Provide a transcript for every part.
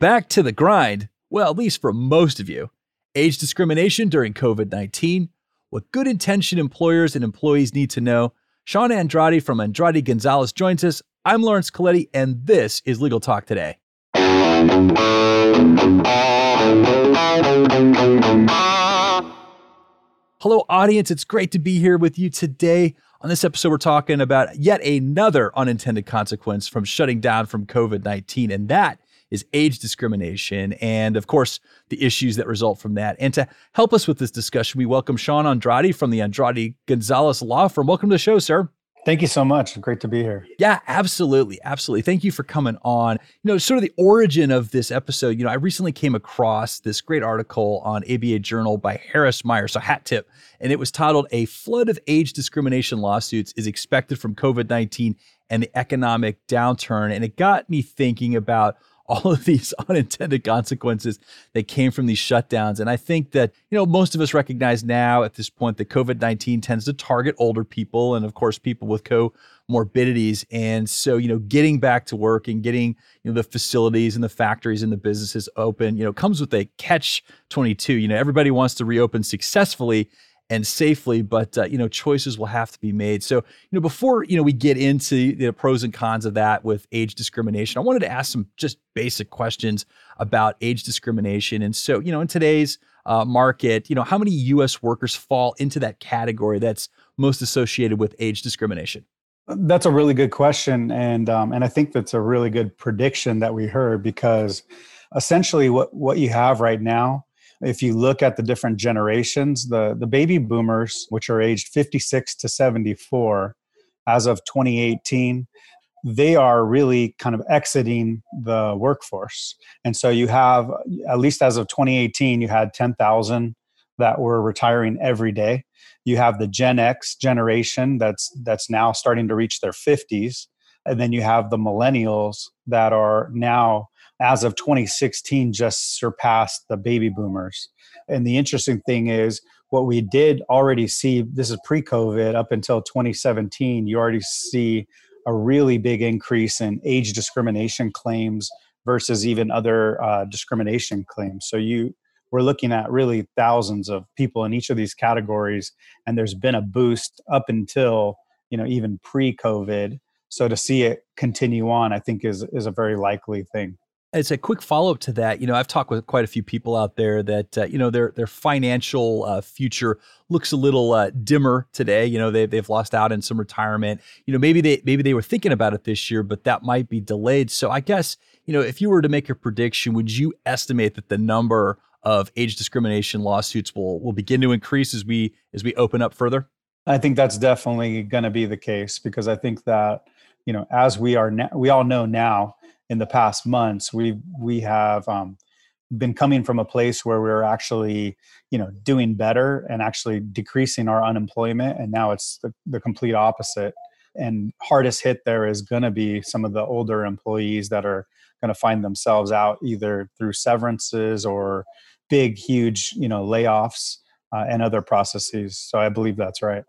back to the grind. Well, at least for most of you. Age discrimination during COVID 19, what good intention employers and employees need to know. Sean Andrade from Andrade Gonzalez joins us. I'm Laurence Colletti, and this is Legal Talk Today. Hello, audience. It's great to be here with you today. On this episode, we're talking about yet another unintended consequence from shutting down from COVID 19, and that is age discrimination, and of course, the issues that result from that. And to help us with this discussion, we welcome Sean Andrade from the Andrade Gonzalez Law Firm. Welcome to the show, sir. Thank you so much. Great to be here. Yeah, absolutely. Absolutely. Thank you for coming on. You know, sort of the origin of this episode, you know, I recently came across this great article on ABA Journal by Harris Meyer, so hat tip, and it was titled A Flood of Age Discrimination Lawsuits is Expected from COVID 19 and the Economic Downturn. And it got me thinking about all of these unintended consequences that came from these shutdowns. And I think that, you know, most of us recognize now at this point that COVID 19 tends to target older people and, of course, people with comorbidities. And so, you know, getting back to work and getting, you know, the facilities and the factories and the businesses open, you know, comes with a catch 22. You know, everybody wants to reopen successfully and safely, but uh, you know choices will have to be made. So you know before you know we get into the pros and cons of that with age discrimination, I wanted to ask some just basic questions about age discrimination. And so you know in today's uh, market, you know how many U.S. workers fall into that category that's most associated with age discrimination? That's a really good question, and um, and I think that's a really good prediction that we heard because essentially what what you have right now if you look at the different generations, the, the baby boomers, which are aged 56 to 74, as of 2018, they are really kind of exiting the workforce. And so you have, at least as of 2018, you had 10,000 that were retiring every day. You have the Gen X generation that's that's now starting to reach their 50s. And then you have the millennials that are now as of 2016 just surpassed the baby boomers. And the interesting thing is, what we did already see this is pre COVID up until 2017, you already see a really big increase in age discrimination claims versus even other uh, discrimination claims. So you we're looking at really thousands of people in each of these categories, and there's been a boost up until you know even pre-COVID. So to see it continue on, I think is is a very likely thing as a quick follow up to that, you know, I've talked with quite a few people out there that uh, you know their their financial uh, future looks a little uh, dimmer today. You know, they they've lost out in some retirement. You know, maybe they maybe they were thinking about it this year, but that might be delayed. So I guess you know, if you were to make a prediction, would you estimate that the number of age discrimination lawsuits will will begin to increase as we as we open up further? I think that's definitely going to be the case because I think that you know, as we are now, we all know now in the past months we we have um, been coming from a place where we are actually you know doing better and actually decreasing our unemployment and now it's the, the complete opposite. And hardest hit there is going to be some of the older employees that are going to find themselves out either through severances or big huge you know layoffs uh, and other processes. So i believe that's right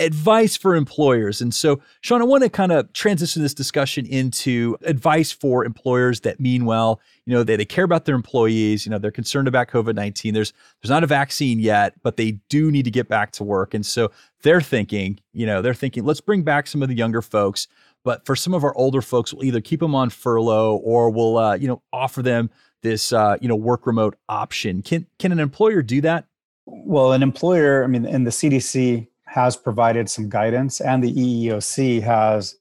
advice for employers. And so, Sean, I want to kind of transition this discussion into advice for employers that mean well. You know, they, they care about their employees. You know, they're concerned about COVID nineteen. There's there's not a vaccine yet, but they do need to get back to work. And so they're thinking, you know, they're thinking, let's bring back some of the younger folks. But for some of our older folks, we'll either keep them on furlough or we'll, uh, you know, offer them this, uh, you know, work remote option. Can can an employer do that? Well, an employer, I mean, in the CDC has provided some guidance and the EEOC has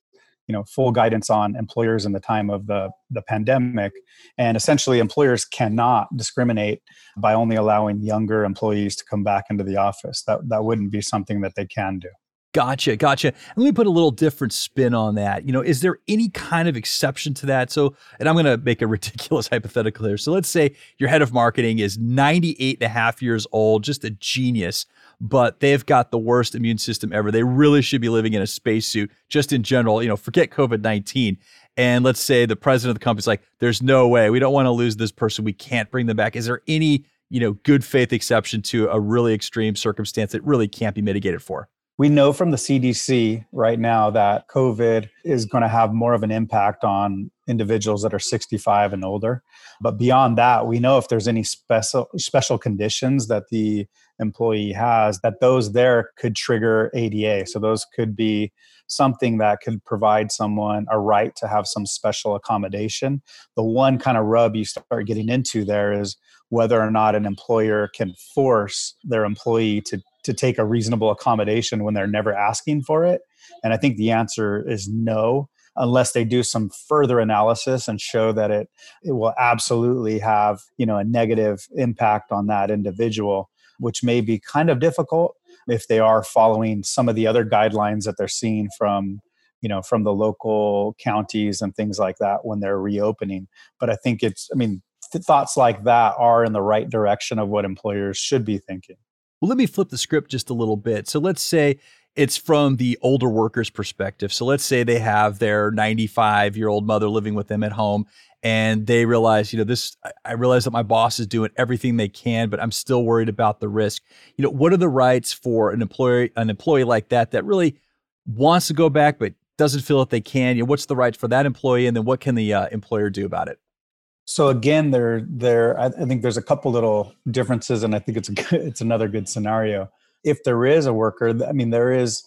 you know full guidance on employers in the time of the the pandemic and essentially employers cannot discriminate by only allowing younger employees to come back into the office that that wouldn't be something that they can do Gotcha, gotcha. let me put a little different spin on that. You know, is there any kind of exception to that? So, and I'm going to make a ridiculous hypothetical here. So, let's say your head of marketing is 98 and a half years old, just a genius, but they've got the worst immune system ever. They really should be living in a spacesuit, just in general. You know, forget COVID 19. And let's say the president of the company's like, there's no way. We don't want to lose this person. We can't bring them back. Is there any, you know, good faith exception to a really extreme circumstance that really can't be mitigated for? We know from the CDC right now that COVID is going to have more of an impact on individuals that are 65 and older. But beyond that, we know if there's any special special conditions that the employee has, that those there could trigger ADA. So those could be something that could provide someone a right to have some special accommodation. The one kind of rub you start getting into there is whether or not an employer can force their employee to to take a reasonable accommodation when they're never asking for it. And I think the answer is no unless they do some further analysis and show that it it will absolutely have you know a negative impact on that individual which may be kind of difficult if they are following some of the other guidelines that they're seeing from you know from the local counties and things like that when they're reopening. But i think it's i mean th- thoughts like that are in the right direction of what employers should be thinking. Well let me flip the script just a little bit. So let's say it's from the older workers perspective so let's say they have their 95 year old mother living with them at home and they realize, you know, this, I realize that my boss is doing everything they can, but I'm still worried about the risk. You know, what are the rights for an employee, an employee like that, that really wants to go back, but doesn't feel that they can? You know, what's the rights for that employee? And then what can the uh, employer do about it? So again, there, there, I think there's a couple little differences, and I think it's a good, it's another good scenario. If there is a worker, I mean, there is,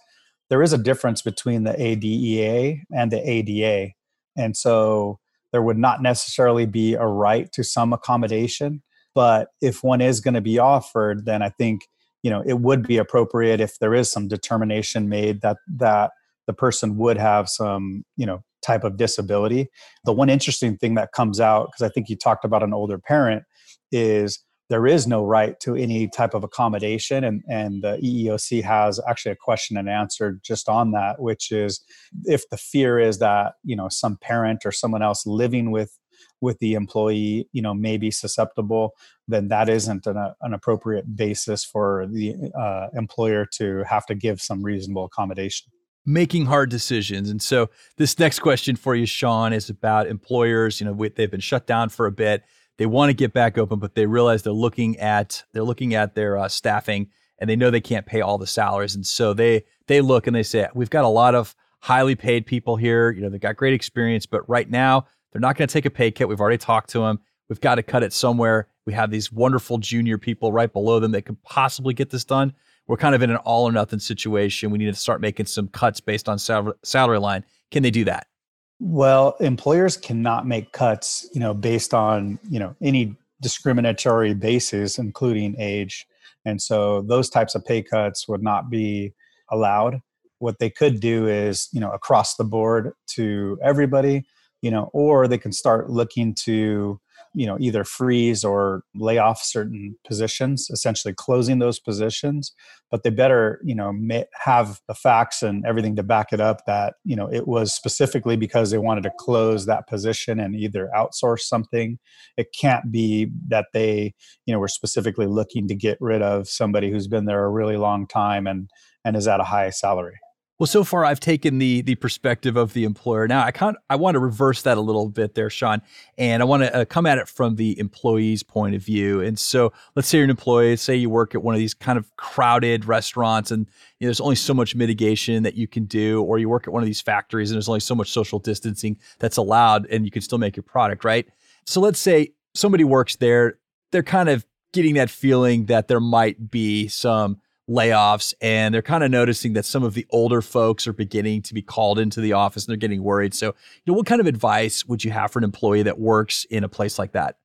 there is a difference between the ADEA and the ADA, and so there would not necessarily be a right to some accommodation but if one is going to be offered then i think you know it would be appropriate if there is some determination made that that the person would have some you know type of disability. The one interesting thing that comes out because i think you talked about an older parent is there is no right to any type of accommodation and, and the eeoc has actually a question and answer just on that which is if the fear is that you know some parent or someone else living with with the employee you know may be susceptible then that isn't an, an appropriate basis for the uh, employer to have to give some reasonable accommodation making hard decisions. And so this next question for you, Sean, is about employers. You know, they've been shut down for a bit they want to get back open, but they realize they're looking at they're looking at their uh, staffing and they know they can't pay all the salaries, and so they they look and they say we've got a lot of highly paid people here. You know they've got great experience, but right now they're not going to take a pay cut. We've already talked to them. We've got to cut it somewhere. We have these wonderful junior people right below them that could possibly get this done. We're kind of in an all or nothing situation. We need to start making some cuts based on salary line. Can they do that? Well, employers cannot make cuts, you know, based on, you know, any discriminatory basis, including age. And so those types of pay cuts would not be allowed. What they could do is, you know, across the board to everybody, you know, or they can start looking to you know either freeze or lay off certain positions essentially closing those positions but they better you know have the facts and everything to back it up that you know it was specifically because they wanted to close that position and either outsource something. It can't be that they you know were specifically looking to get rid of somebody who's been there a really long time and and is at a high salary well, so far I've taken the the perspective of the employer. Now I kind I want to reverse that a little bit there, Sean, and I want to uh, come at it from the employee's point of view. And so, let's say you're an employee. Say you work at one of these kind of crowded restaurants, and you know, there's only so much mitigation that you can do, or you work at one of these factories, and there's only so much social distancing that's allowed, and you can still make your product, right? So let's say somebody works there. They're kind of getting that feeling that there might be some layoffs and they're kind of noticing that some of the older folks are beginning to be called into the office and they're getting worried. So, you know, what kind of advice would you have for an employee that works in a place like that?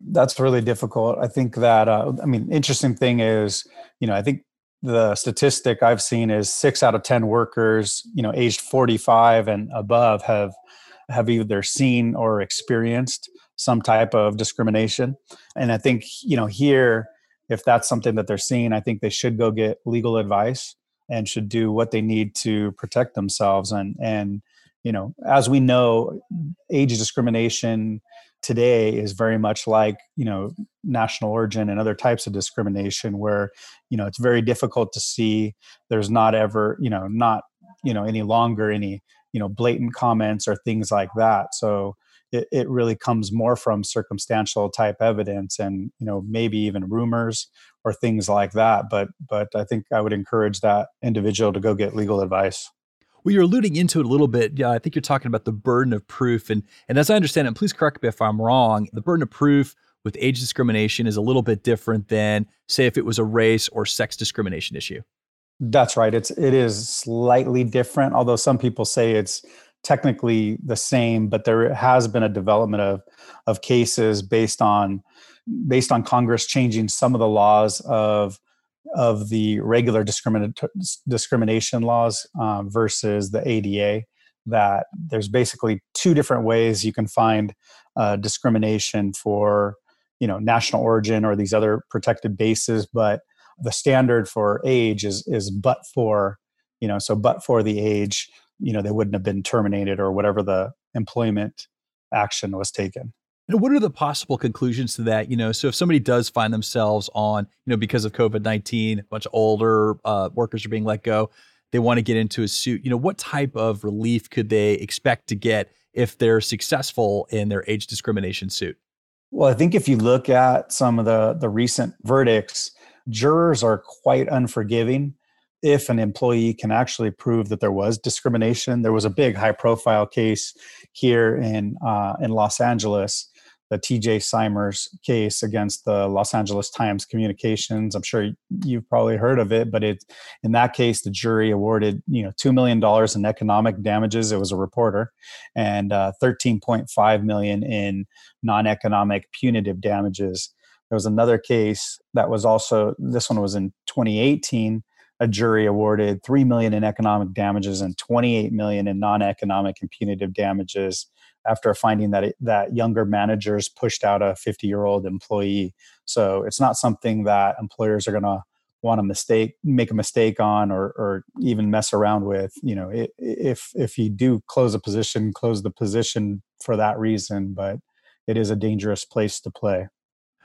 That's really difficult. I think that uh, I mean, interesting thing is, you know, I think the statistic I've seen is 6 out of 10 workers, you know, aged 45 and above have have either seen or experienced some type of discrimination. And I think, you know, here if that's something that they're seeing, I think they should go get legal advice and should do what they need to protect themselves. And and you know, as we know, age discrimination today is very much like you know national origin and other types of discrimination where you know it's very difficult to see there's not ever you know not you know any longer any you know blatant comments or things like that so it, it really comes more from circumstantial type evidence and you know maybe even rumors or things like that but but i think i would encourage that individual to go get legal advice Well, you're alluding into it a little bit. Yeah, I think you're talking about the burden of proof, and and as I understand it, please correct me if I'm wrong. The burden of proof with age discrimination is a little bit different than, say, if it was a race or sex discrimination issue. That's right. It's it is slightly different, although some people say it's technically the same. But there has been a development of of cases based on based on Congress changing some of the laws of of the regular discrimination laws um, versus the ADA. That there's basically two different ways you can find uh, discrimination for you know national origin or these other protected bases, but the standard for age is is but for you know so but for the age you know they wouldn't have been terminated or whatever the employment action was taken and what are the possible conclusions to that? You know, so if somebody does find themselves on, you know, because of COVID 19, a bunch of older uh, workers are being let go, they want to get into a suit, you know, what type of relief could they expect to get if they're successful in their age discrimination suit? Well, I think if you look at some of the, the recent verdicts, jurors are quite unforgiving if an employee can actually prove that there was discrimination. There was a big high profile case here in uh, in Los Angeles the TJ Simers case against the Los Angeles Times Communications. I'm sure you've probably heard of it, but it in that case the jury awarded you know two million dollars in economic damages. It was a reporter, and uh, 13.5 million in non-economic punitive damages. There was another case that was also this one was in 2018 a jury awarded 3 million in economic damages and 28 million in non-economic and punitive damages after finding that it, that younger managers pushed out a 50 year old employee. So it's not something that employers are going to want to mistake make a mistake on or or even mess around with you know if if you do close a position close the position for that reason but it is a dangerous place to play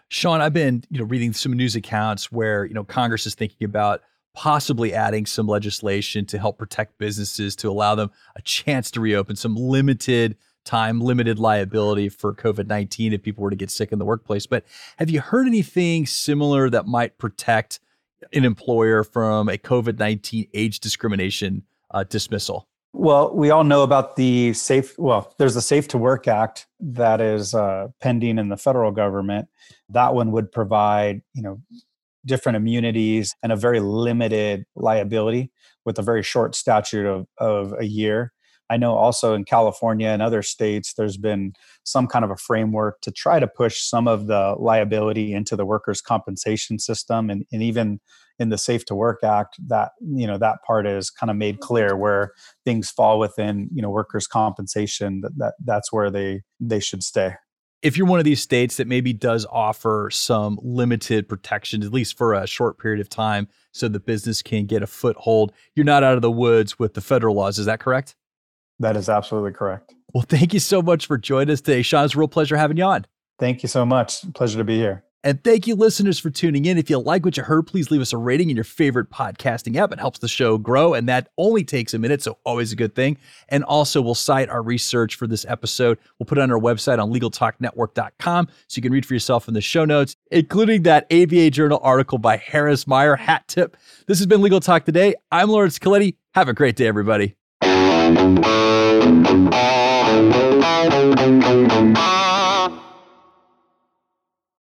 sean i've been you know reading some news accounts where you know congress is thinking about possibly adding some legislation to help protect businesses to allow them a chance to reopen some limited time limited liability for COVID 19 if people were to get sick in the workplace. But have you heard anything similar that might protect an employer from a COVID 19 age discrimination uh, dismissal? Well, we all know about the safe, well, there's the Safe to Work Act that is uh, pending in the federal government. That one would provide, you know, different immunities and a very limited liability with a very short statute of, of a year. I know also in California and other states, there's been some kind of a framework to try to push some of the liability into the workers' compensation system, and, and even in the Safe to Work Act, that you know that part is kind of made mm-hmm. clear where things fall within you know workers' compensation. That, that that's where they they should stay if you're one of these states that maybe does offer some limited protection, at least for a short period of time, so the business can get a foothold, you're not out of the woods with the federal laws. Is that correct? That is absolutely correct. Well, thank you so much for joining us today. Sean, it's a real pleasure having you on. Thank you so much. Pleasure to be here. And thank you, listeners, for tuning in. If you like what you heard, please leave us a rating in your favorite podcasting app. It helps the show grow, and that only takes a minute, so always a good thing. And also, we'll cite our research for this episode. We'll put it on our website on LegalTalkNetwork.com so you can read for yourself in the show notes, including that ABA Journal article by Harris Meyer hat tip. This has been Legal Talk Today. I'm Laurence Colletti. Have a great day, everybody.